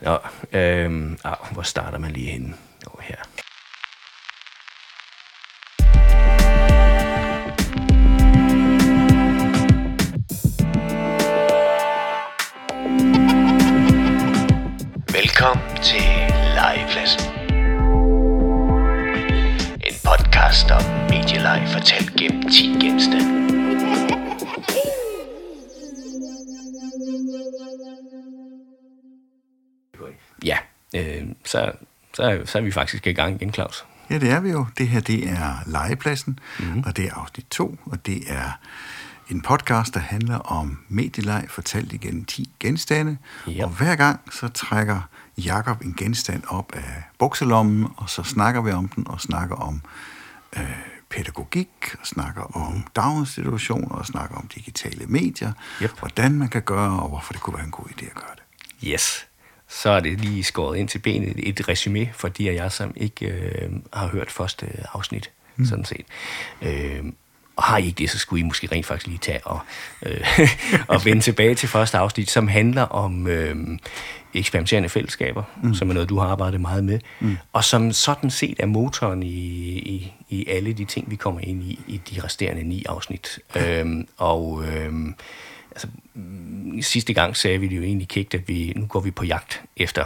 Nå, øh, ah, hvor starter man lige henne? Jo, her. Så, så, så er vi faktisk i gang igen, Claus. Ja, det er vi jo. Det her, det er Legepladsen, mm-hmm. og det er afsnit 2, og det er en podcast, der handler om medieleg fortalt igennem 10 genstande. Yep. Og hver gang så trækker Jakob en genstand op af bukselommen, og så snakker vi om den, og snakker om øh, pædagogik, og snakker om daginstitutioner, og snakker om digitale medier, Yep. hvordan man kan gøre, og hvorfor det kunne være en god idé at gøre det. Yes. Så er det lige skåret ind til benet et resume for de af jer, som ikke øh, har hørt første afsnit, mm. sådan set. Øh, og har I ikke det, så skulle I måske rent faktisk lige tage og, øh, og vende tilbage til første afsnit, som handler om øh, eksperimenterende fællesskaber, mm. som er noget, du har arbejdet meget med, mm. og som sådan set er motoren i, i, i alle de ting, vi kommer ind i, i de resterende ni afsnit. Øh, og... Øh, altså, mm, sidste gang sagde vi det jo egentlig kægt, at vi, nu går vi på jagt efter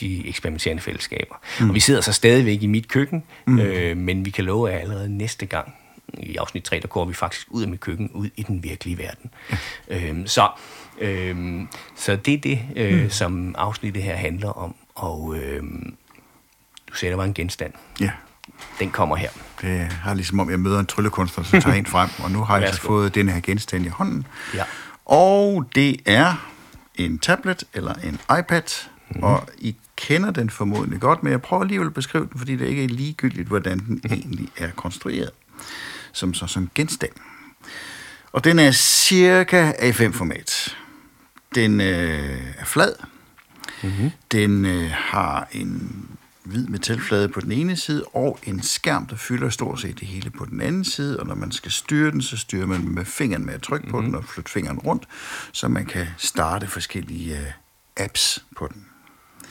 de eksperimenterende fællesskaber. Mm. Og vi sidder så stadigvæk i mit køkken, mm. øh, men vi kan love, at allerede næste gang, i afsnit 3, der går vi faktisk ud af mit køkken, ud i den virkelige verden. Øhm, så, øhm, så det er det, øh, mm. som afsnittet her handler om. Og øhm, du sagde, der var en genstand. Ja, Den kommer her. det har ligesom om, jeg møder en tryllekunstner, som tager en frem, og nu har jeg så fået den her genstand i hånden. Ja. Og det er en tablet eller en iPad, mm. og I kender den formodentlig godt, men jeg prøver alligevel at beskrive den, fordi det ikke er ligegyldigt, hvordan den Mhm. egentlig er konstrueret, som så som genstand. Og den er cirka A5-format. Den øh, er flad. Mm-hmm. Den øh, har en hvid metalflade på den ene side, og en skærm, der fylder stort set det hele på den anden side. Og når man skal styre den, så styrer man med fingeren med at trykke på den og flytte fingeren rundt, så man kan starte forskellige øh, apps på den.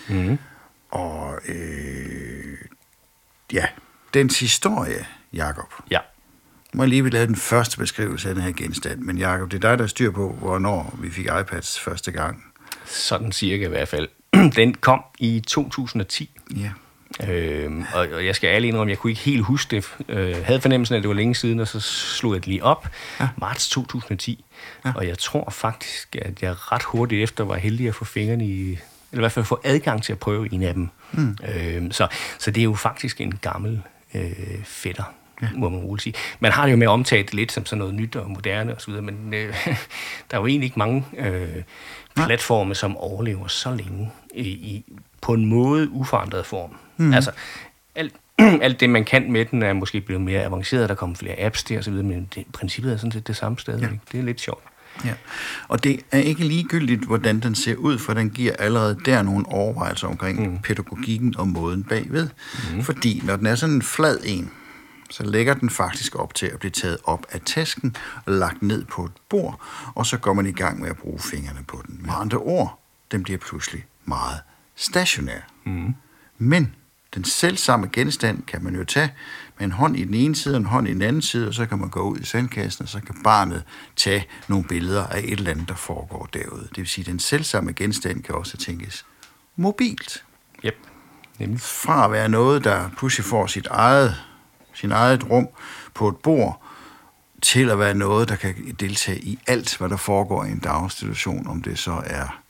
Mm-hmm. Og øh, ja, dens historie, Jakob. Ja. Må jeg lige vil lave den første beskrivelse af den her genstand. Men Jakob, det er dig, der styr på, hvornår vi fik iPads første gang. Sådan cirka i hvert fald. Den kom i 2010. Ja. Øhm, og, og jeg skal ærlig indrømme, jeg kunne ikke helt huske det. Øh, havde fornemmelsen, af, at det var længe siden, og så slog jeg det lige op. Ja. Marts 2010. Ja. Og jeg tror faktisk, at jeg ret hurtigt efter var heldig at få fingrene i... Eller i hvert fald få adgang til at prøve en af dem. Mm. Øhm, så, så det er jo faktisk en gammel øh, fætter, ja. må man roligt sige. Man har det jo med at omtale det lidt som sådan noget nyt og moderne osv., men øh, der er jo egentlig ikke mange øh, platforme, som overlever så længe i, i, på en måde uforandret form. Mm. Altså, alt, alt det, man kan med den, er måske blevet mere avanceret. Der kommer flere apps der osv., men det, princippet er sådan set det samme sted. Ja. Det er lidt sjovt. Ja, og det er ikke ligegyldigt, hvordan den ser ud, for den giver allerede der nogle overvejelser omkring mm. pædagogikken og måden bagved. Mm. Fordi når den er sådan en flad en, så lægger den faktisk op til at blive taget op af tasken og lagt ned på et bord, og så går man i gang med at bruge fingrene på den. Med andre ord, den bliver pludselig meget stationær. Mm. Men den selvsamme genstand kan man jo tage med en hånd i den ene side og en hånd i den anden side, og så kan man gå ud i sandkassen, og så kan barnet tage nogle billeder af et eller andet, der foregår derude. Det vil sige, at den selvsamme genstand kan også tænkes mobilt. Yep. Nemlig. Fra at være noget, der pludselig får sit eget, sin eget rum på et bord, til at være noget, der kan deltage i alt, hvad der foregår i en daginstitution, om det så er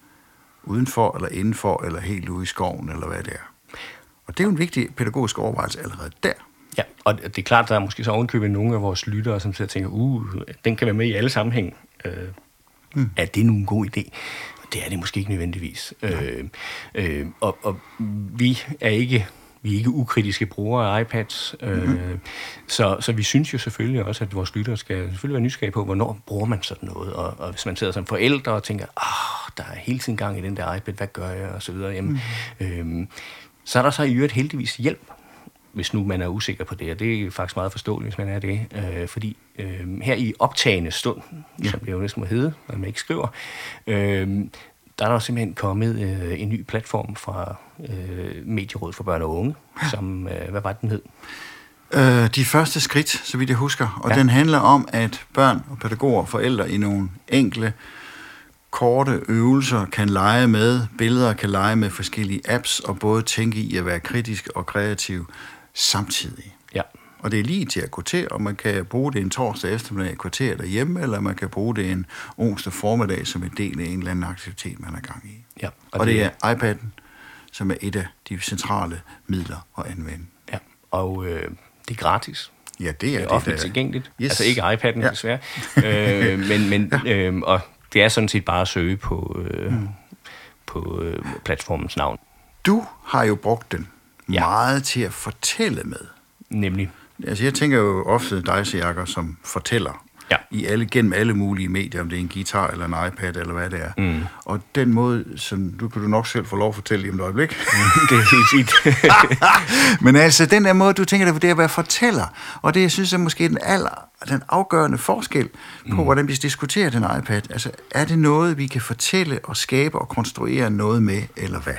udenfor, eller indenfor, eller helt ude i skoven, eller hvad det er. Og det er jo en vigtig pædagogisk overvejelse allerede der. Ja, og det er klart, der er måske så ovenkøbet nogle af vores lyttere, som sidder og tænker, uh, den kan være med i alle sammenhæng. Øh, mm. Er det nu en god idé? Det er det måske ikke nødvendigvis. Øh, øh, og, og vi er ikke vi er ikke ukritiske brugere af iPads, øh, mm-hmm. så, så vi synes jo selvfølgelig også, at vores lyttere skal selvfølgelig være nysgerrige på, hvornår bruger man sådan noget. Og, og hvis man sidder som forældre og tænker, ah, der er hele tiden gang i den der iPad, hvad gør jeg, og så videre, jamen, mm-hmm. øh, så er der så i øvrigt heldigvis hjælp hvis nu man er usikker på det, og det er faktisk meget forståeligt, hvis man er det, øh, fordi øh, her i optagende stund, ja. som det jo næsten må hedde, når man ikke skriver, øh, der er der simpelthen kommet øh, en ny platform fra øh, Medierådet for Børn og Unge, som, øh, hvad var det, den hed? Øh, de første skridt, så vidt jeg husker, og ja. den handler om, at børn og pædagoger og forældre i nogle enkle, korte øvelser kan lege med billeder, kan lege med forskellige apps, og både tænke i at være kritisk og kreativ samtidig. Ja. Og det er lige til at gå til, og man kan bruge det en torsdag eftermiddag i kvarter derhjemme, eller man kan bruge det en onsdag formiddag som en del af en eller anden aktivitet, man er gang i. Ja, Og, og det er iPad'en, som er et af de centrale midler at anvende. Ja, og øh, det er gratis. Ja, det er Det er det. offentligt der- tilgængeligt. Yes. Altså ikke iPad'en, Ja. ja. desværre. øh, men, men, øh, og det er sådan set bare at søge på, øh, mm. på øh, platformens navn. Du har jo brugt den ja. Ja. meget til at fortælle med. Nemlig, Altså, jeg tænker jo ofte dig, Jakob, som fortæller Ja. i alle, gennem alle mulige medier, om det er en guitar eller en iPad eller hvad det er. Mm. Og den måde, som du kan du nok selv få lov at fortælle lige om et øjeblik. det er helt fint. Men altså, den der måde, du tænker det, det er at være fortæller. Og det, jeg synes, er måske den, aller, den afgørende forskel på, mm. hvordan vi diskuterer den iPad. Altså, er det noget, vi kan fortælle og skabe og konstruere noget med, eller hvad?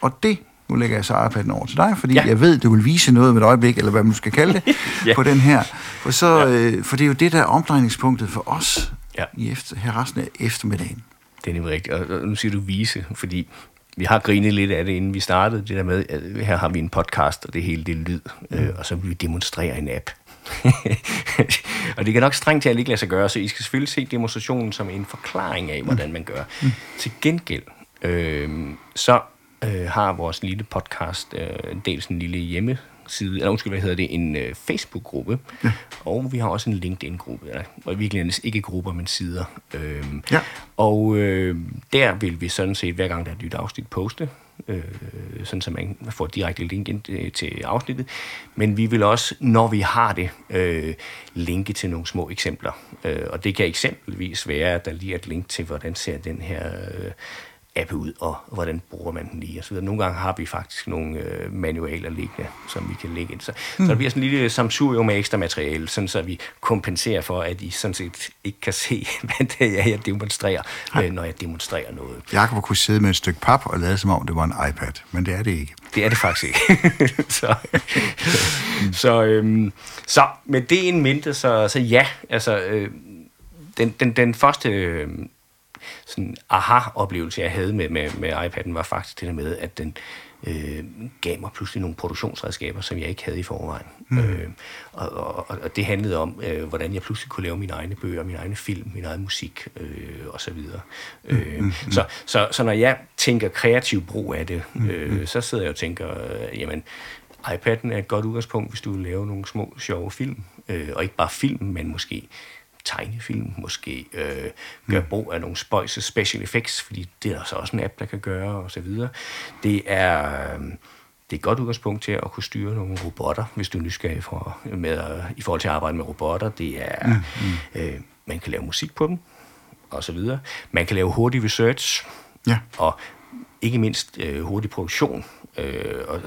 Og det, nu lægger jeg så iPad'en over til dig, fordi ja. Jeg ved, du vil vise noget med et øjeblik, eller hvad man skal kalde det, ja. På den her. For, så, ja. øh, for det er jo det, der er omdrejningspunktet for os Ja. i efter, her resten af eftermiddagen. Det er nemlig rigtigt. Og nu siger du vise, fordi vi har grinet lidt af det, inden vi startede. Det der med, at her har vi en podcast, og det hele det er lyd, mm. øh, og så vil vi demonstrere en app. og det kan nok strengt til ikke lade sig gøre, så I skal selvfølgelig se demonstrationen som en forklaring af, hvordan man gør. Mm. Til gengæld, øh, så øh, har vores lille podcast øh, dels en lille hjemmeside, eller undskyld, hvad hedder det, en øh, Facebook-gruppe, ja. og vi har også en LinkedIn-gruppe, eller og virkelig ikke grupper, men sider. Øh, Ja. og øh, der vil vi sådan set, hver gang der er et nyt afsnit, poste, øh, sådan så man får direkte link ind øh, til afsnittet. Men vi vil også, når vi har det, øh, linke til nogle små eksempler. Øh, og det kan eksempelvis være, at der lige er et link til, hvordan ser den her øh, app ud, og hvordan bruger man den lige, videre. Nogle gange har vi faktisk nogle øh, manualer liggende, som vi kan lægge ind. Så, mm. så der bliver sådan en lille samsurium med ekstra materiale, sådan så vi kompenserer for, at I sådan set ikke kan se, hvad det er, jeg demonstrerer, øh, når jeg demonstrerer noget. Jakob kunne sidde med et stykke pap og lade som om, det var en iPad, men det er det ikke. Det er det faktisk ikke. så, så, øhm, så med det en mente, så, så ja, altså øh, den, den, den første øh, sådan aha-oplevelse, jeg havde med, med, med iPad'en, var faktisk det der med, at den øh, gav mig pludselig nogle produktionsredskaber, som jeg ikke havde i forvejen. Mm. Øh, og, og, og det handlede om, øh, hvordan jeg pludselig kunne lave mine egne bøger, min egen film, min egen musik øh, og så videre. Øh, mm. så, så, så når jeg tænker kreativ brug af det, øh, så sidder jeg og tænker, øh, jamen, iPad'en er et godt udgangspunkt, hvis du vil lave nogle små, sjove film. Øh, og ikke bare film, men måske tegnefilm, måske øh, gør brug af nogle spøjse special effects, fordi det er der så også en app, der kan gøre, og så videre. Det er, øh, det er et godt udgangspunkt til at kunne styre nogle robotter, hvis du er nysgerrig for, med, at- i forhold til at arbejde med robotter. Det er, mm, mm. Øh, man kan lave musik på dem, og så videre. Man kan lave hurtig research, Ja. og ikke mindst øh, hurtig produktion. Øh, og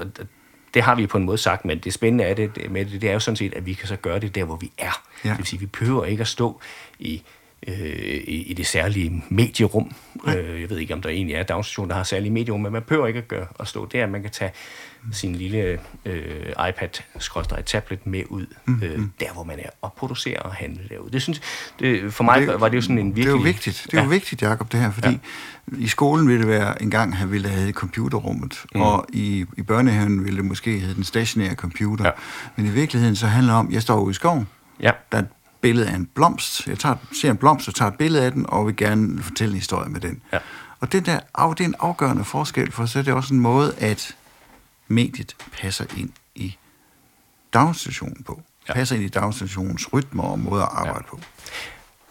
det har vi på en måde sagt, men det spændende det, det med det, det er jo sådan set, at vi kan så gøre det der, hvor vi er. Ja. Det vil sige, vi behøver ikke at stå i, øh, i, i det særlige medierum. Øh, jeg ved ikke, om der egentlig er daginstitutioner, der har særlige medierum, men man behøver ikke at, gøre, at stå der. Man kan tage sin lille øh, iPad-tablet med ud, øh, der hvor man er, og producere og handle derude. Det synes, det, for mig det, var det jo sådan en virkelig... Det er jo vigtigt, det er ja. jo vigtigt, Jacob, det her, fordi ja. i skolen ville det være en gang, han ville have computerrummet, mm. og i, i børnehaven ville det måske hedde den stationære computer. Ja. Men i virkeligheden så handler det om, at jeg står ude i skoven, Ja. der er billede af en blomst, jeg tager, ser en blomst og tager et billede af den, og vil gerne fortælle en historie med den. Ja. Og det, der, det er en afgørende forskel, for så er det også en måde, at mediet passer ind i daginstitutionen på. Ja. Passer ind i daginstitutionens rytmer og måde at arbejde ja. på.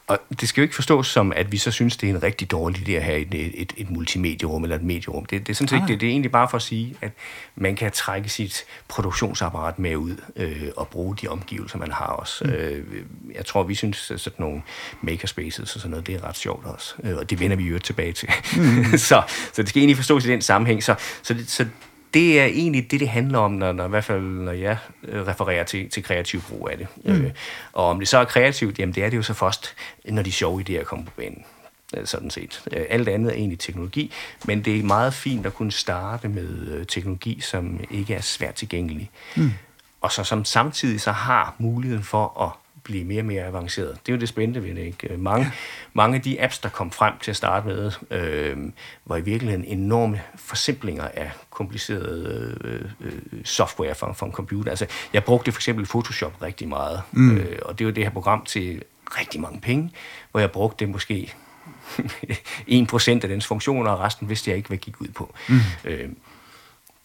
Og det skal jo ikke forstås som, at vi så synes, det er en rigtig dårlig idé at have et, et, et multimedierum eller et medierum. Det, det er sådan set det. Det er egentlig bare for at sige, at man kan trække sit produktionsapparat med ud øh, og bruge de omgivelser, man har også. Mm. Øh, jeg tror, vi synes, at sådan nogle makerspaces og sådan noget, det er ret sjovt også. Øh, og det vender vi jo tilbage til. Mm. så, så det skal egentlig forstås i den sammenhæng. Så, så, det, så det er egentlig det, det handler om, når, når, i hvert fald når jeg øh, refererer til, til kreativ brug af det. Mm. Øh, og om det så er kreativt, jamen det er det jo så først, når de sjove idéer kommer på banen. øh, sådan set. Øh, Alt andet er egentlig teknologi, men det er meget fint at kunne starte med teknologi, som ikke er svært tilgængelig. Mm. Og så som samtidig så har muligheden for at blive mere og mere avanceret. Det er jo det spændende ved det. Ikke? Øh, Mange, ja. mange af de apps, der kom frem til at starte med, øh, var i virkeligheden enorme forsimplinger af kompliceret øh, øh, software for, for en computer. Altså, jeg brugte for eksempel Photoshop rigtig meget, mm. øh, og det var det her program til rigtig mange penge, hvor jeg brugte det måske 1% af dens funktioner, og resten vidste jeg ikke, hvad gik ud på. Mm. Øh,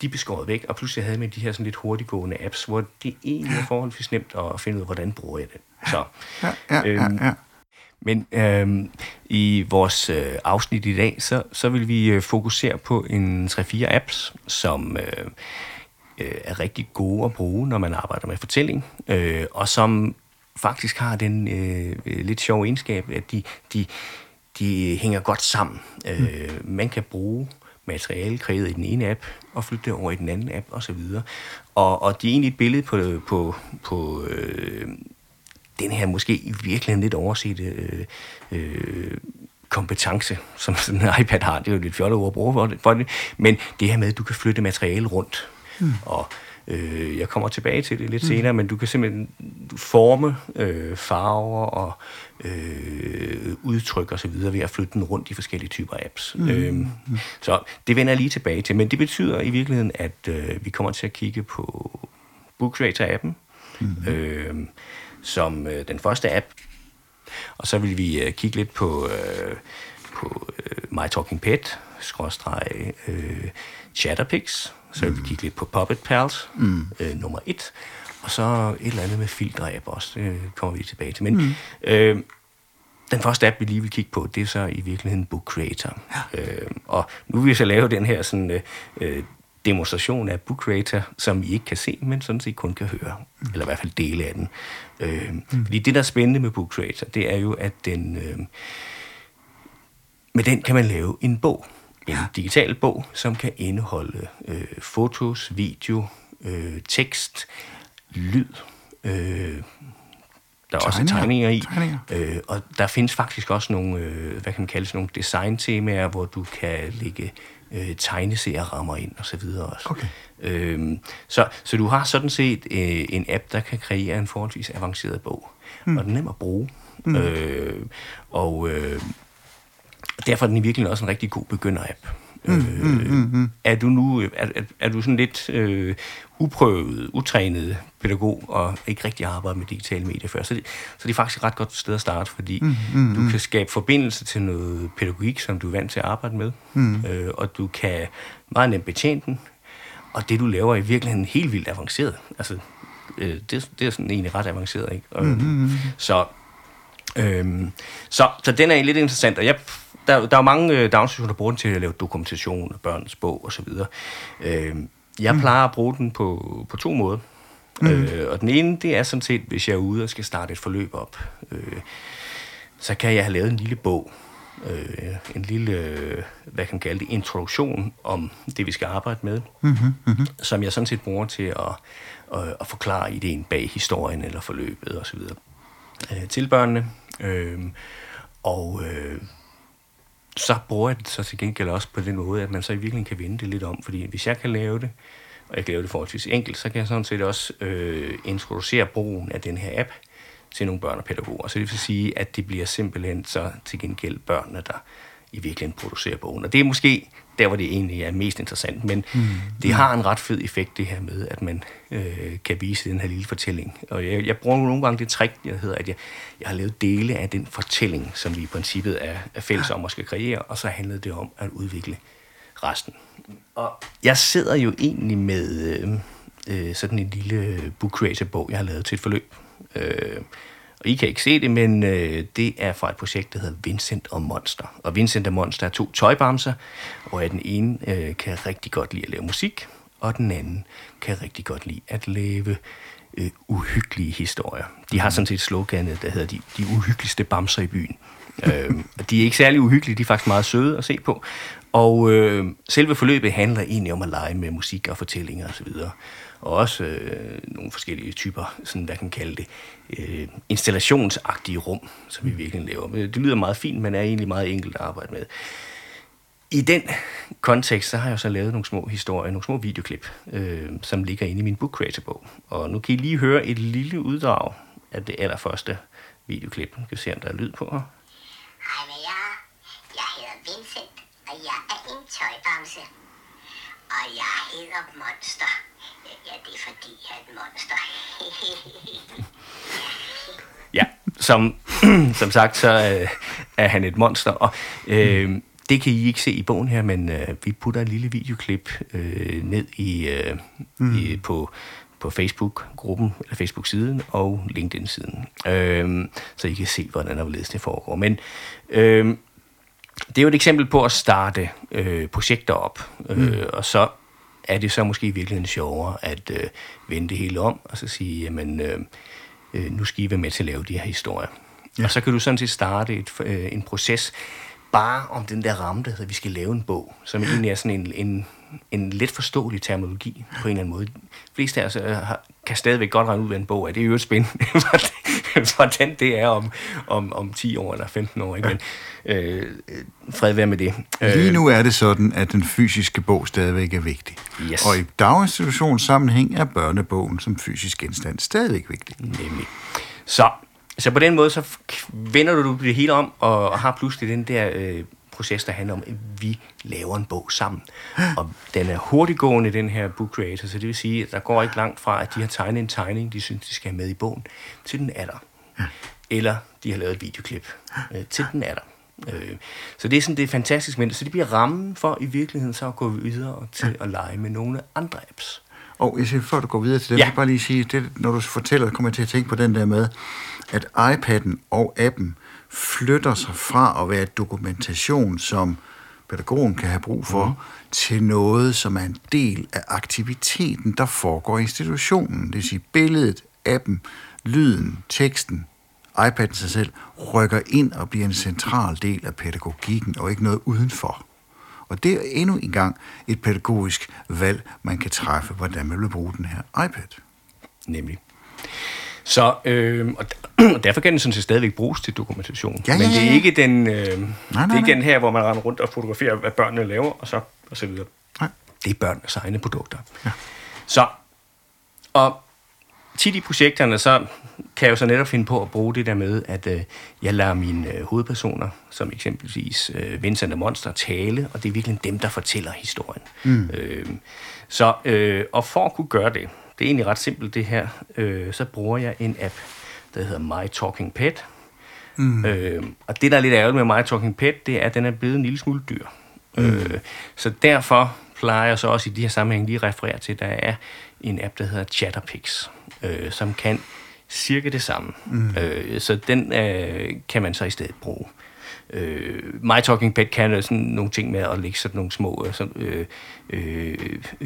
de blev skåret væk, og pludselig havde man de her sådan lidt hurtiggående apps, hvor det egentlig er forholdsvis nemt at finde ud af, hvordan bruger jeg det. Så, Ja, ja, Øhm, ja, ja. men øhm, i vores øh, afsnit i dag, så, så vil vi øh, fokusere på en 3-4 apps, som øh, øh, er rigtig gode at bruge, når man arbejder med fortælling, øh, og som faktisk har den øh, øh, lidt sjove egenskab, at de, de, de hænger godt sammen. Øh, man kan bruge materiale kreeret i den ene app, og flytte det over i den anden app, osv. Og, og de er egentlig et billede på, på, på øh, den her måske i virkeligheden lidt oversete øh, øh, kompetence, som sådan en iPad har. Det er jo lidt fjollet ord at bruge for det, for det. Men det her med, at du kan flytte materiale rundt. Mm. Og øh, jeg kommer tilbage til det lidt mm. senere, men du kan simpelthen forme øh, farver og øh, udtryk videre ved at flytte den rundt i forskellige typer apps. Mm. Øh, så det vender jeg lige tilbage til. Men det betyder i virkeligheden, at øh, vi kommer til at kigge på Book Creator-appen, mm. øh, som øh, den første app. Og så vil vi øh, kigge lidt på, øh, på øh, My Talking Pet, skråstreg øh, Chatterpix. Så vil vi kigge lidt på Puppet Pals, mm. øh, nummer et. Og så et eller andet med filtre-app også, det kommer vi tilbage til. Men mm. øh, den første app, vi lige vil kigge på, det er så i virkeligheden Book Creator. Ja. Øh, og nu vil vi så lave den her sådan, øh, øh, demonstration af Book Creator, som I ikke kan se, men sådan set kun kan høre. Mm. Eller i hvert fald dele af den. Øh, mm. Fordi det, der er spændende med Book Creator, det er jo, at den, øh, med den kan man lave en bog. En ja. digital bog, som kan indeholde øh, fotos, video, øh, tekst, lyd, øh, der er også Tegninger. tegninger i. Tegninger. Øh, og der findes faktisk også nogle, øh, hvad kan man kalde sådan nogle design-temaer, hvor du kan lægge øh, tegneserierammer ind og så videre også. Okay. Øhm, så, så du har sådan set øh, en app, der kan kreere en forholdsvis avanceret bog. Mm. Og den er nem at bruge. Mm. Øh, og øh, derfor er den i virkeligheden også en rigtig god begynder-app. Mm, øh, mm, mm, mm. Er du nu er, er, er du sådan lidt øh, uprøvet, utrænet pædagog og ikke rigtig arbejdet med digitale medier før, så, det, så det er faktisk et ret godt sted at starte, fordi mm, mm, du kan skabe forbindelse til noget pædagogik, som du er vant til at arbejde med, mm. øh, og du kan meget nemt betjene den, og det du laver er i virkeligheden helt vildt avanceret. Altså, øh, det, det er sådan egentlig ret avanceret, ikke? Og, mm-hmm. Så Øhm, så, så den er lidt interessant, og jeg, der, der er jo mange øh, daginstitutioner, der bruger den til at lave dokumentation af børns bog osv. Øhm, jeg mm. plejer at bruge den på, på to måder. Mm. Øh, og den ene, det er sådan set, hvis jeg er ude og skal starte et forløb op, øh, så kan jeg have lavet en lille bog, øh, en lille, øh, hvad kan man kalde det, introduktion om det, vi skal arbejde med, Mm-hmm, mm-hmm. som jeg sådan set bruger til at, at, at forklare ideen bag historien eller forløbet osv. Øh, til børnene. Øh, og øh, så bruger jeg det så til gengæld også på den måde, at man så i virkeligheden kan vende det lidt om. Fordi hvis jeg kan lave det, og jeg kan lave det forholdsvis enkelt, så kan jeg sådan set også øh, introducere brugen af den her app til nogle børn og pædagoger. Så det vil sige, at det bliver simpelthen så til gengæld børnene, der i virkeligheden producerer bogen. Og det er måske der, hvor det egentlig er mest interessant. Men mm. det har en ret fed effekt, det her med, at man øh, kan vise den her lille fortælling. Og jeg, jeg bruger nogle gange det trick, jeg hedder, at jeg, jeg har lavet dele af den fortælling, som vi i princippet er, er fælles om at skal kreere, og så handlede det om at udvikle resten. Og jeg sidder jo egentlig med øh, øh, sådan en lille book creator bog, jeg har lavet til et forløb. Øh, og I kan ikke se det, men øh, det er fra et projekt, der hedder Vincent og Monster. Og Vincent og Monster er to tøjbamser, og den ene øh, kan rigtig godt lide at lave musik, og den anden kan rigtig godt lide at lave øh, uhyggelige historier. De har sådan set sloganet, der hedder de, de uhyggeligste bamser i byen. øh, de er ikke særlig uhyggelige, de er faktisk meget søde at se på. Og øh, selve forløbet handler egentlig om at lege med musik og fortællinger osv. Og, og også øh, nogle forskellige typer, sådan hvad kan man kalde det, øh, installationsagtige rum, som vi virkelig laver. Øh, det lyder meget fint, men er egentlig meget enkelt at arbejde med. I den kontekst, så har jeg så lavet nogle små historier, nogle små videoklip, øh, som ligger inde i min Book Creator-bog. Og nu kan I lige høre et lille uddrag af det allerførste videoklip. Nu kan vi se, om der er lyd på her. Hej med jer. Jeg hedder Vincent, og jeg er en tøjbamse. Og jeg hedder Monster. Ja, det er fordi, jeg er et monster. Ja, som, som sagt, så øh, er han et monster, og øh, det kan I ikke se i bogen her, men øh, vi putter et lille videoklip øh, ned i, øh, mm. i på, på Facebook-gruppen, eller Facebook-siden og LinkedIn-siden, øh, så I kan se, hvordan der det foregår. Men øh, det er jo et eksempel på at starte øh, projekter op, øh, mm. og så er det så måske i virkeligheden sjovere at øh, vende det hele om, og så sige, jamen, øh, øh, nu skal I være med til at lave de her historier. Ja. Og så kan du sådan set starte et, øh, en proces, bare om den der ramme, der hedder, at vi skal lave en bog, som egentlig er sådan en, en, en let forståelig terminologi på en eller anden måde. De fleste af os øh, kan stadigvæk godt regne ud, hvad en bog er. Det er jo et spændende, hvordan det er om, om, om 10 år eller 15 år. Ikke? Men, øh, fred være med det. Lige nu er det sådan, at den fysiske bog stadigvæk er vigtig. Yes. Og i daginstitutionssammenhæng er børnebogen som fysisk genstand stadigvæk vigtig. Nemlig. Så, så på den måde, så vender du det hele om, og, og har pludselig den der øh, proces, der handler om, at vi laver en bog sammen. Og den er hurtiggående, den her book creator, så det vil sige, at der går ikke langt fra, at de har tegnet en tegning, de synes, de skal have med i bogen, til den er der. Eller de har lavet et videoklip, øh, til den er der. Øh, så det er sådan det er fantastisk, men så det bliver rammen for i virkeligheden så at gå videre til at lege med nogle andre apps. Og jeg siger, før du går videre til det, Ja. ja. jeg vil bare lige sige, det, når du fortæller, kommer jeg til at tænke på den der med, at iPad'en og appen flytter sig fra at være dokumentation, som pædagogen kan have brug for, mm. til noget, som er en del af aktiviteten, der foregår i institutionen. Det vil sige, billedet, appen, lyden, teksten, iPad'en sig selv, rykker ind og bliver en central del af pædagogikken, og ikke noget udenfor. Og det er endnu en gang et pædagogisk valg, man kan træffe, hvordan man vil bruge den her iPad. Nemlig. Så, øh, og, og derfor kan den sådan set stadigvæk bruges til dokumentation. Ja, ja, Men det ja, er ja. ikke den, øh, det nej, er ikke nej. den her, hvor man render rundt og fotograferer, hvad børnene laver, og så, og så videre. Nej. Det er børnenes egne produkter. Ja. Så, og tit i projekterne, så kan jeg jo så netop finde på at bruge det der med, at øh, jeg lader mine øh, hovedpersoner, som eksempelvis øh, Vincent og Monster, tale, og det er virkelig dem, der fortæller historien. Mm. Øh, så, øh, og for at kunne gøre det, det er egentlig ret simpelt det her, øh, så bruger jeg en app, der hedder My Talking Pet. Mm. Øh, og det, der er lidt ærgerligt med My Talking Pet, det er, at den er blevet en lille smule dyr. Mm. Øh, så derfor plejer jeg så også i de her sammenhæng lige at referere til, at der er en app, der hedder Chatterpix, øh, som kan cirka det samme. Mm. Øh, så den øh, kan man så i stedet bruge. Øh, My Talking Pet kan sådan nogle ting med at lægge sådan nogle små øh, sådan, øh, øh,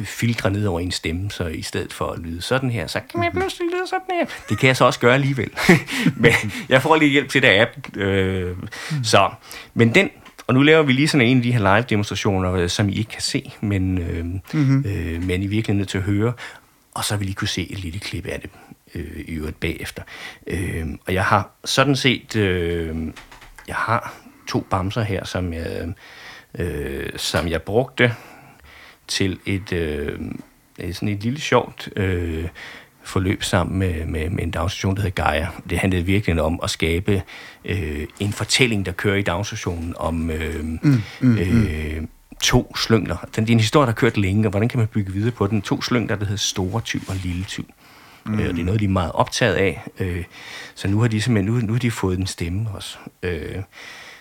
filtre ned over en stemme, så i stedet for at lyde sådan her, så kan man pludselig lyde sådan her. Det kan jeg så også gøre alligevel. Men jeg får lige hjælp til det app. Øh, så, men den og nu laver vi lige sådan en af de her live-demonstrationer, øh, som I ikke kan se, men, øh, mm-hmm. øh, men I er virkelig nødt til at høre. Og så vil I kunne se et lille klip af det øh, i øvrigt bagefter. Øh, og jeg har sådan set, øh, jeg har to bamser her, som jeg, øh, som jeg brugte til et, øh, sådan et lille sjovt øh, forløb sammen med, med, med en daginstitution, der hedder Gaia. Det handlede virkelig om at skabe øh, en fortælling, der kører i daginstitutionen om øh, mm, mm, øh, to slyngler. Den, det er en historie, der har kørt længe, og hvordan kan man bygge videre på den? To slyngler, der hedder Store Tyv og Lille Tyv. Mm. Øh, og det er noget, de er meget optaget af. Øh, så nu har de simpelthen nu, nu har de fået en stemme også. Øh,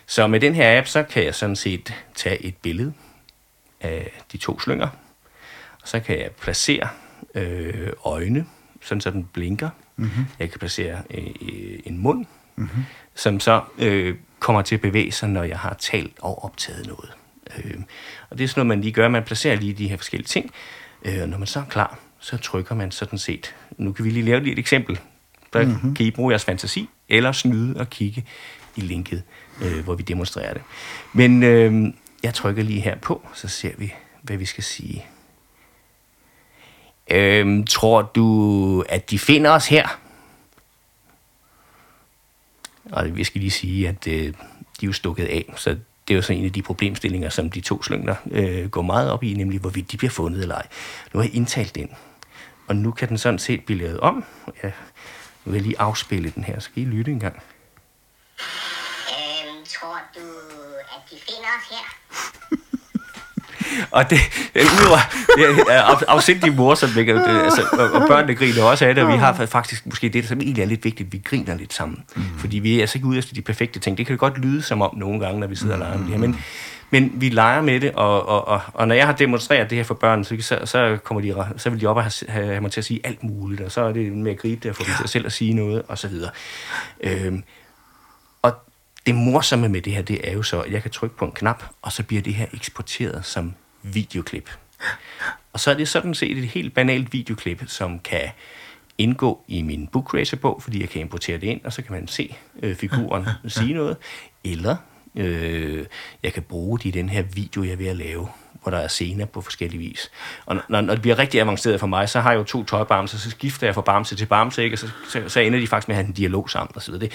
så med den her app, så kan jeg sådan set tage et billede af de to slynger, og så kan jeg placere øh, øjne, sådan så den blinker. Mm-hmm. Jeg kan placere øh, øh, en mund, mm-hmm. som så øh, kommer til at bevæge sig, når jeg har talt og optaget noget. Øh, og det er sådan noget, man lige gør. Man placerer lige de her forskellige ting, øh, og når man så er klar, så trykker man sådan set. Nu kan vi lige lave lige et eksempel. Der mm-hmm. kan I bruge jeres fantasi, eller snyde og kigge i linket, øh, hvor vi demonstrerer det. Men øh, jeg trykker lige her på, så ser vi, hvad vi skal sige. Øh, tror du, at de finder os her? Og vi skal lige sige, at øh, de er jo stukket af, så det er jo så en af de problemstillinger, som de to slyngler øh, går meget op i, nemlig hvorvidt de bliver fundet eller ej. Nu har jeg indtalt den, og nu kan den sådan set blive lavet om. Ja, nu vil jeg lige afspille den her, så kan I lytte en gang. Øhm, tror du, at de finder os her? Og det, øh, udover det er af- afsindig morsomt, ikke? Og det, altså, og, og børnene griner også af det, og vi har faktisk måske det, som egentlig er lidt vigtigt, vi griner lidt sammen. Mm. Fordi vi er altså ikke ude efter de perfekte ting. Det kan godt lyde som om nogle gange, når vi sidder og leger med det her, men, men vi leger med det, og, og, og, og når jeg har demonstreret det her for børn, så, så, så, kommer de, så vil de op og have, have, have mig til at sige alt muligt, og så er det med at gribe det og få dem til selv at sige noget, og så videre. Øhm, det morsomme med det her, det er jo så, at jeg kan trykke på en knap, og så bliver det her eksporteret som videoklip. Og så er det sådan set et helt banalt videoklip, som kan indgå i min BookRacer-bog, fordi jeg kan importere det ind, og så kan man se øh, figuren sige noget. Eller øh, jeg kan bruge det i den her video, jeg er ved at lave, hvor der er scener på forskellige vis. Og når, når det bliver rigtig avanceret for mig, så har jeg jo to tøjbamser, så skifter jeg fra bamse til bamse, ikke? og så, så, så ender de faktisk med at have en dialog sammen og så videre. Det,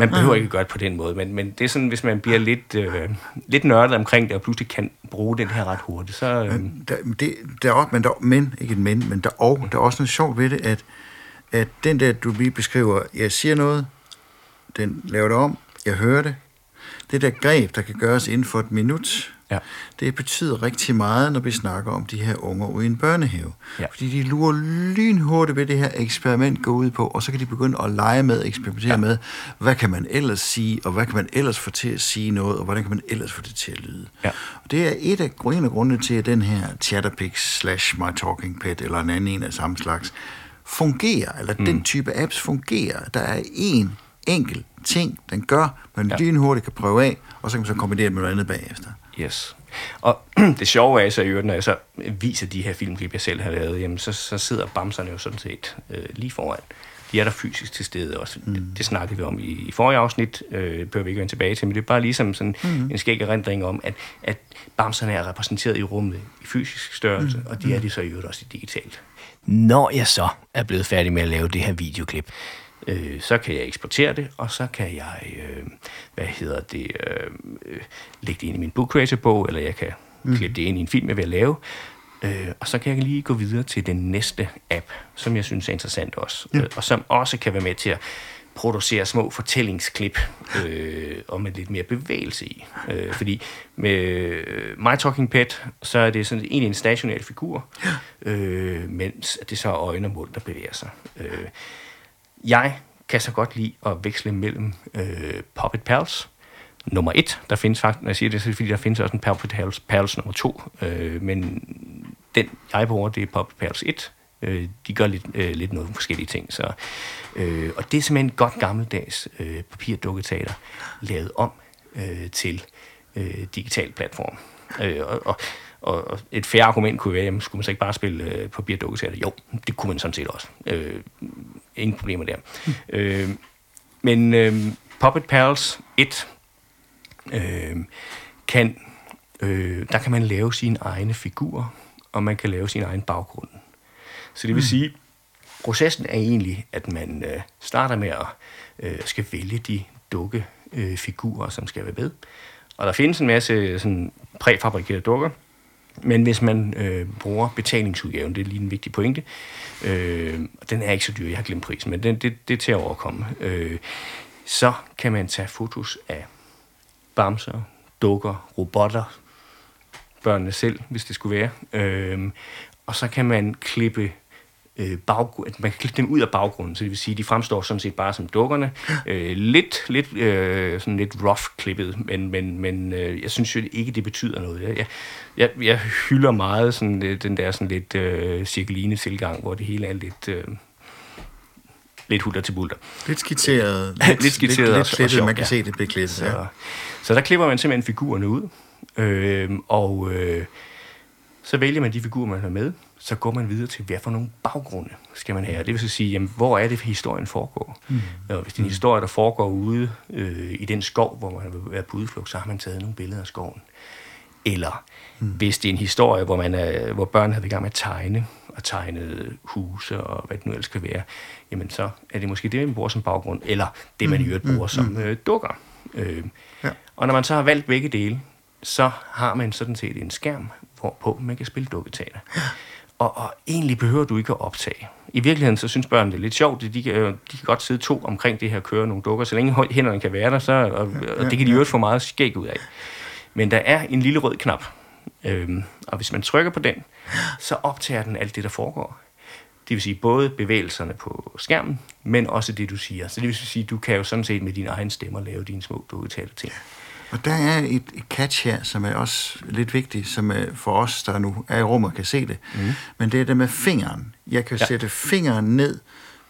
man behøver ikke gøre det på den måde, men, men det er sådan, hvis man bliver lidt, øh, lidt nørdet omkring det, og pludselig kan bruge den her ret hurtigt, så... Øh, Der, det, der er også, men, der, men, ikke et men, men der, og der er også noget sjovt ved det, at, at den der, du lige beskriver, jeg siger noget, den laver det om, jeg hører det, det der greb, der kan gøres inden for et minut, Ja. det betyder rigtig meget, når vi snakker om de her unger ude i en børnehave. Ja. Fordi de lurer lynhurtigt ved det her eksperiment gå ud på, og så kan de begynde at lege med, eksperimentere ja. med, hvad kan man ellers sige, og hvad kan man ellers få til at sige noget, og hvordan kan man ellers få det til at lyde. Ja. Og det er et af, en af grundene til, at den her Chatterpix slash My Talking Pet, eller en anden en af samme slags, fungerer, eller mm. den type apps fungerer. Der er en enkelt ting, den gør, man ja. lynhurtigt kan prøve af, og så kan man så kombinere det med noget andet bagefter. Yes. Og det sjove er så i øvrigt, når jeg så viser de her filmklip, jeg selv har lavet, jamen så, så sidder bamserne jo sådan set øh, lige foran. De er der fysisk til stede også. Mm. Det, det snakkede vi om i, i forrige afsnit, øh, behøver vi ikke vende tilbage til, men det er bare ligesom sådan mm. en skæg erindring om, at, at bamserne er repræsenteret i rummet i fysisk størrelse, mm. og de er de så i øvrigt også i digitalt. Når jeg så er blevet færdig med at lave det her videoklip, øh, så kan jeg eksportere det, og så kan jeg, øh, hvad hedder det, øh, øh, lægge det ind i min Book Creator-bog, eller jeg kan mm. klippe det ind i en film, jeg vil lave, øh, og så kan jeg lige gå videre til den næste app, som jeg synes er interessant også, ja. øh, og som også kan være med til at producere små fortællingsklip øh, og med lidt mere bevægelse i. Øh, fordi med øh, My Talking Pet, så er det sådan egentlig en stationær figur, øh, mens det så er øjne og mund, der bevæger sig. Øh, jeg kan så godt lide at veksle mellem øh, Puppet Pals, nummer et. Der findes faktisk, når jeg siger det, så er det fordi, der findes også en Puppet Pals, Pals nummer to. Øh, men den, jeg bruger, det er Puppet Pals 1. Øh, de gør lidt, øh, lidt noget forskellige ting. Så, øh, og det er simpelthen godt gammeldags øh, papirdukketeater, lavet om øh, til øh, digital platform. Øh, og, og, og et færre argument kunne være, jamen, skulle man så ikke bare spille øh, papirdukketeater? Jo, det kunne man sådan set også. Øh, ingen problemer der. Mm. Øh, men øh, Puppet Pals 1 øh, kan, øh, der kan man lave sine egne figurer, og man kan lave sin egen baggrund. Så det vil mm. sige, processen er egentlig, at man øh, starter med at øh, skal vælge de dukke øh, figurer, som skal være med. Og der findes en masse sådan, præfabrikerede dukker, men hvis man øh, bruger betalingsudgaven, det er lige en vigtig pointe, øh, og den er ikke så dyr, jeg har glemt prisen, men den, det, det er til at overkomme, øh, så kan man tage fotos af bamser, dukker, robotter, børnene selv, hvis det skulle være, øh, og så kan man klippe øh, baggrund, man kan klippe dem ud af baggrunden, så det vil sige, de fremstår sådan set bare som dukkerne. Øh, lidt lidt, øh, sådan lidt rough klippet, men, men, men øh, jeg synes jo ikke, det betyder noget. Jeg, jeg, jeg hylder meget sådan, øh, den der sådan lidt øh, cirkeline tilgang, hvor det hele er lidt... Øh, lidt hulter til bulter. Lidt skitseret. Lidt skitseret Lidt, og- lidt og klippet, sjovt, man kan ja. se, det bliver klippet. Så, Ja. så der klipper man simpelthen figurerne ud, øh, og øh, så vælger man de figurer, man har med, så går man videre til, hvad for nogle baggrunde skal man have. Det vil så sige, jamen, hvor er det, historien foregår? Mm. Og hvis det er en historie, der foregår ude øh, i den skov, hvor man være på udflugt, så har man taget nogle billeder af skoven. Eller mm. hvis det er en historie, hvor, man er, hvor børn har været i gang med at tegne, og tegnet huse og hvad det nu ellers kan være, jamen så er det måske det, man bruger som baggrund, eller det, man i øvrigt bruger som øh, dukker. Øh, Ja. Og når man så har valgt begge dele, så har man sådan set en skærm, hvorpå man kan spille dukketeater. Og, og egentlig behøver du ikke at optage. I virkeligheden, så synes børnene det er lidt sjovt. De kan, de kan godt sidde to omkring det her køre nogle dukker. Så længe hænderne kan være der, så, og, og det kan de jo få meget skæg ud af. Men der er en lille rød knap. Øhm, og hvis man trykker på den, så optager den alt det, der foregår. Det vil sige både bevægelserne på skærmen, men også det, du siger. Så det vil sige, du kan jo sådan set med dine egne stemmer lave dine små dukketeater ting. Og der er et, catch her, som er også lidt vigtigt, som er for os, der nu er i rummet, kan se det. Mm. Men det er det med fingeren. Jeg kan Ja. ja. sætte fingeren ned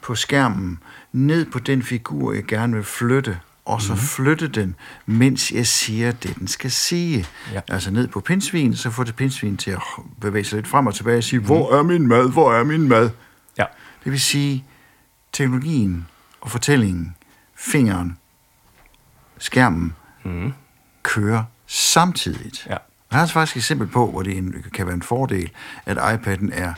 på skærmen, ned på den figur, jeg gerne vil flytte, og så mm. flytte den, mens jeg siger det, den skal sige. Ja. Altså ned på pindsvin, så får det pindsvin til at bevæge sig lidt frem og tilbage og sige, mm. hvor er min mad, hvor er min mad? Ja. Det vil sige, teknologien og fortællingen, fingeren, skærmen, Mm. Kører samtidigt. Ja. Der er altså faktisk et eksempel på, hvor det en, kan være en fordel, at iPad'en er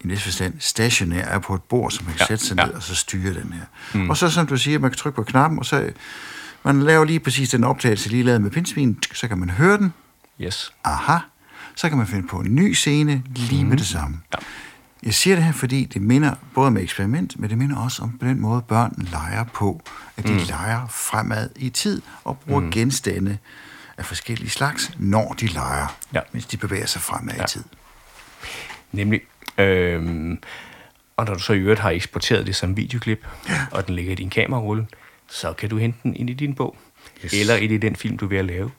i næste forstand stationær, er på et bord, som man kan Ja, sætte sig ja. ned og så styre den her. Mm. Og så som du siger, man kan trykke på knappen, og så man laver lige præcis den optagelse, lige lavet med pindsvin, så kan man høre den, Yes. aha, så kan man finde på en ny scene lige mm. med det samme. Ja. Jeg siger det her, fordi det minder både om eksperiment, men det minder også om den måde, børn leger på. At de mm. leger fremad i tid og bruger mm. genstande af forskellige slags, når de leger, Ja. mens de bevæger sig fremad ja. Ja. i tid. Nemlig. Øhm, og når du så i øvrigt har eksporteret det som videoklip, ja. og den ligger i din kamerarulle, så kan du hente den ind i din bog. Yes. Eller ind i den film, du er ved at lave.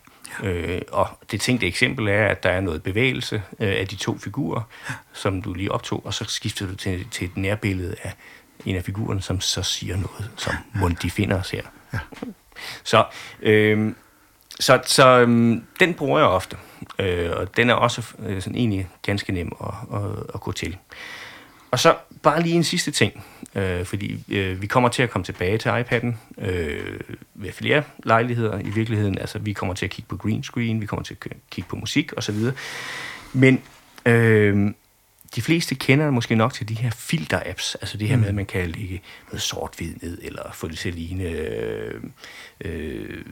Ja. Øh, og det tænkte eksempel er, at der er noget bevægelse øh, af de to figurer, som du lige optog, og så skifter du til, til et nærbillede af en af figurerne, som så siger noget, som ja. de finder os her. Ja. Så, øh, så, så øhm, den bruger jeg ofte, øh, og den er også øh, sådan egentlig ganske nem at, at, at gå til. Og så bare lige en sidste ting, øh, fordi øh, vi kommer til at komme tilbage til iPad'en øh, ved flere lejligheder i virkeligheden. Altså vi kommer til at kigge på green screen, vi kommer til at kigge på musik osv. Men øh, de fleste kender måske nok til de her filter-apps, altså det her med, at man kan lægge noget sort-hvid ned, eller få det til at ligne øh, øh,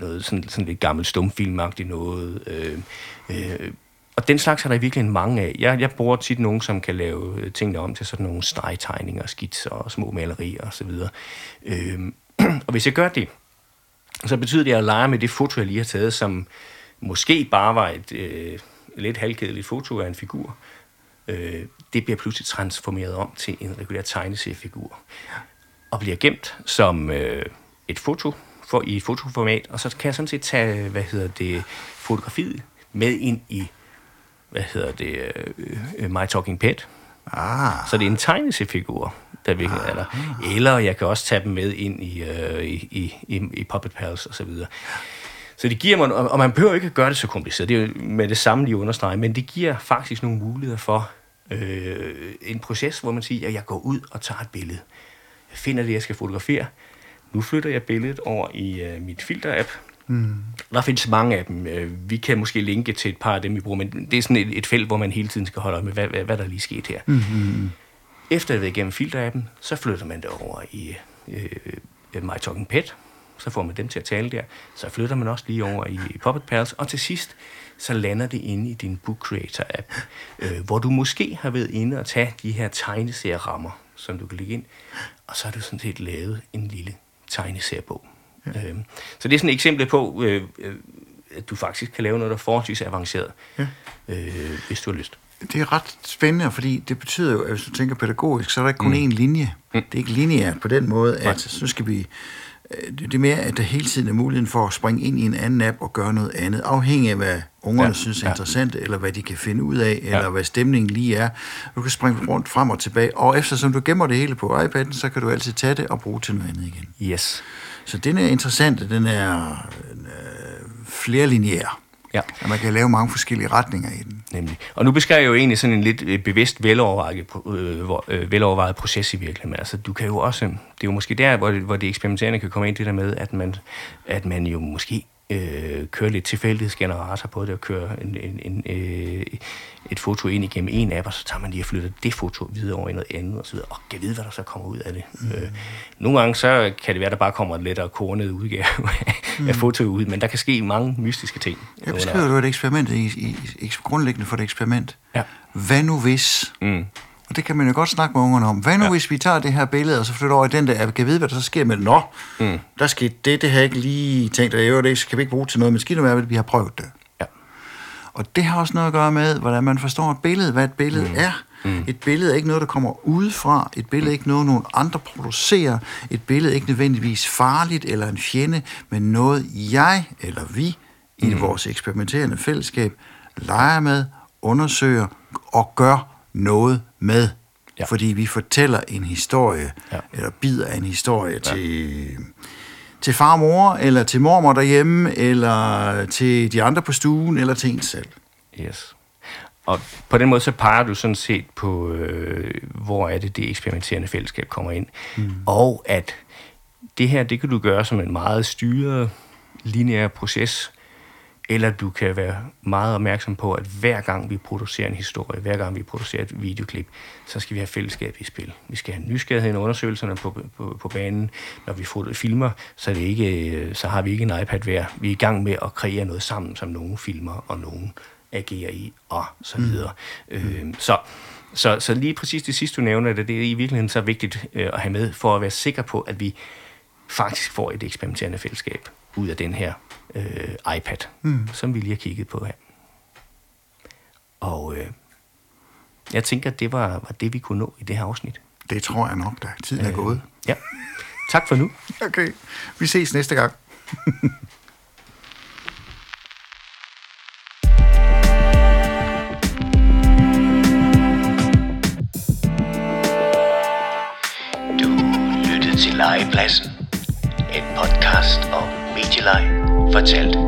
noget sådan, sådan lidt gammelt stumfilmagtigt noget. Øh, øh, og den slags er der i virkeligheden mange af. Jeg, jeg bruger tit nogen, som kan lave øh, tingene om til sådan nogle stregtegninger, skitser og små malerier osv. Øh, og hvis jeg gør det, så betyder det, at jeg leger med det foto, jeg lige har taget, som måske bare var et øh, lidt halvkedeligt foto af en figur. Øh, det bliver pludselig transformeret om til en regulær tegneseriefigur. Og bliver gemt som øh, et foto for, i et fotoformat, og så kan jeg sådan set tage, hvad hedder det, fotografiet med ind i, hvad hedder det, øh, øh, My Talking Pet, Ah, så det er en tegneseriefigur, der virkelig er der. Eller jeg kan også tage dem med ind i, øh, i, i, i, i Puppet Pals og så det giver mig, og man behøver ikke at gøre det så kompliceret, det er med det samme lige understrege, men det giver faktisk nogle muligheder for øh, en proces, hvor man siger, at jeg går ud og tager et billede. Jeg finder det, jeg skal fotografere. Nu flytter jeg billedet over i øh, mit filter-app. Mm. Der findes mange af dem. Øh, Vi kan måske linke til et par af dem, vi bruger, men det er sådan et, et felt, hvor man hele tiden skal holde øje med, hvad, hvad, hvad der lige sket her. Mm-hmm. Efter at have været igennem filter-appen, så flytter man det over i øh, My Talking Pet. Så får man dem til at tale der. Så flytter man også lige over i Puppet Pals. Og til sidst, så lander det inde i din Book Creator-app, øh, hvor du måske har været inde og tage de her tegneserierammer, som du kan lægge ind. Og så har du sådan set lavet en lille tegneseriebog. Ja. Øhm, så det er sådan et eksempel på, øh, øh, at du faktisk kan lave noget, der er forholdsvis avanceret, Ja. øh, hvis du har lyst. det er ret spændende, fordi det betyder jo, at hvis du tænker pædagogisk, så er der ikke kun mm. én linje. Mm. Det er ikke lineært på den måde, at så skal vi... øh, Det er mere, at der hele tiden er muligheden for at springe ind i en anden app og gøre noget andet, afhængig af, hvad ungerne Ja, synes er ja. interessant, eller hvad de kan finde ud af, eller Ja. hvad stemningen lige er. Du kan springe rundt frem og tilbage, og eftersom du gemmer det hele på iPad'en, så kan du altid tage det og bruge til noget andet igen. Yes. Så den er interessant, den er øh, flerlineær. Ja. Og man kan lave mange forskellige retninger i den. Nemlig. Og nu beskriver jeg jo egentlig sådan en lidt øh, bevidst velovervejet, øh, øh, velovervejet proces i virkeligheden. Men altså, du kan jo også, det er jo måske der, hvor det, hvor det eksperimenterende kan komme ind, det der med, at man, at man jo måske øh, køre lidt tilfældighedsgenerator på det, og køre en, en, en, øh, et foto ind igennem en app, og så tager man lige og flytter det foto videre over i noget andet, og så videre, og kan vide, hvad der så kommer ud af det. Mm. Øh, nogle gange så kan det være, der bare kommer en lettere kornet udgave mm. af fotoet ud, men der kan ske mange mystiske ting. Jeg beskriver du et eksperiment, i, i, i, grundlæggende for et eksperiment. Ja. Hvad nu hvis... Mm og det kan man jo godt snakke med ungerne om. Hvad nu, ja. hvis vi tager det her billede, og så flytter over i den der app, kan vide, hvad der så sker med det? Nå, mm. der skete det, det har jeg ikke lige tænkt, og det kan vi ikke bruge til noget, men skidt være, at vi har prøvet det. Ja. Og det har også noget at gøre med, hvordan man forstår et billede, hvad et billede mm. er. Mm. Et billede er ikke noget, der kommer udefra. Et billede er ikke noget, nogen andre producerer. Et billede er ikke nødvendigvis farligt eller en fjende, men noget jeg eller vi i mm. vores eksperimenterende fællesskab leger med, undersøger og gør noget med. Ja. Fordi vi fortæller en historie, ja. eller bider en historie ja. til, til far og mor, eller til mormor derhjemme, eller til de andre på stuen, eller til en selv. Yes. Og på den måde så peger du sådan set på, øh, hvor er det, det eksperimenterende fællesskab kommer ind. Mm. Og at det her, det kan du gøre som en meget styret, lineær proces, eller du kan være meget opmærksom på, at hver gang vi producerer en historie, hver gang vi producerer et videoklip, så skal vi have fællesskab i spil. Vi skal have nysgerrighed i undersøgelserne på, på, på banen. Når vi filmer, så, er det ikke, så har vi ikke en iPad hver. Vi er i gang med at kreere noget sammen, som nogen filmer og nogen agerer i, og så mm. videre. Mm. Øh, så, så, så lige præcis det sidste, du nævner, det, det er i virkeligheden så vigtigt øh, at have med, for at være sikker på, at vi faktisk får et eksperimenterende fællesskab ud af den her øh, iPad, mm. som vi lige har kigget på her. Og øh, jeg tænker, at det var, var det, vi kunne nå i det her afsnit. Det tror jeg nok, da tiden er øh, gået. Ja. Tak for nu. Okay. Vi ses næste gang. erzählt.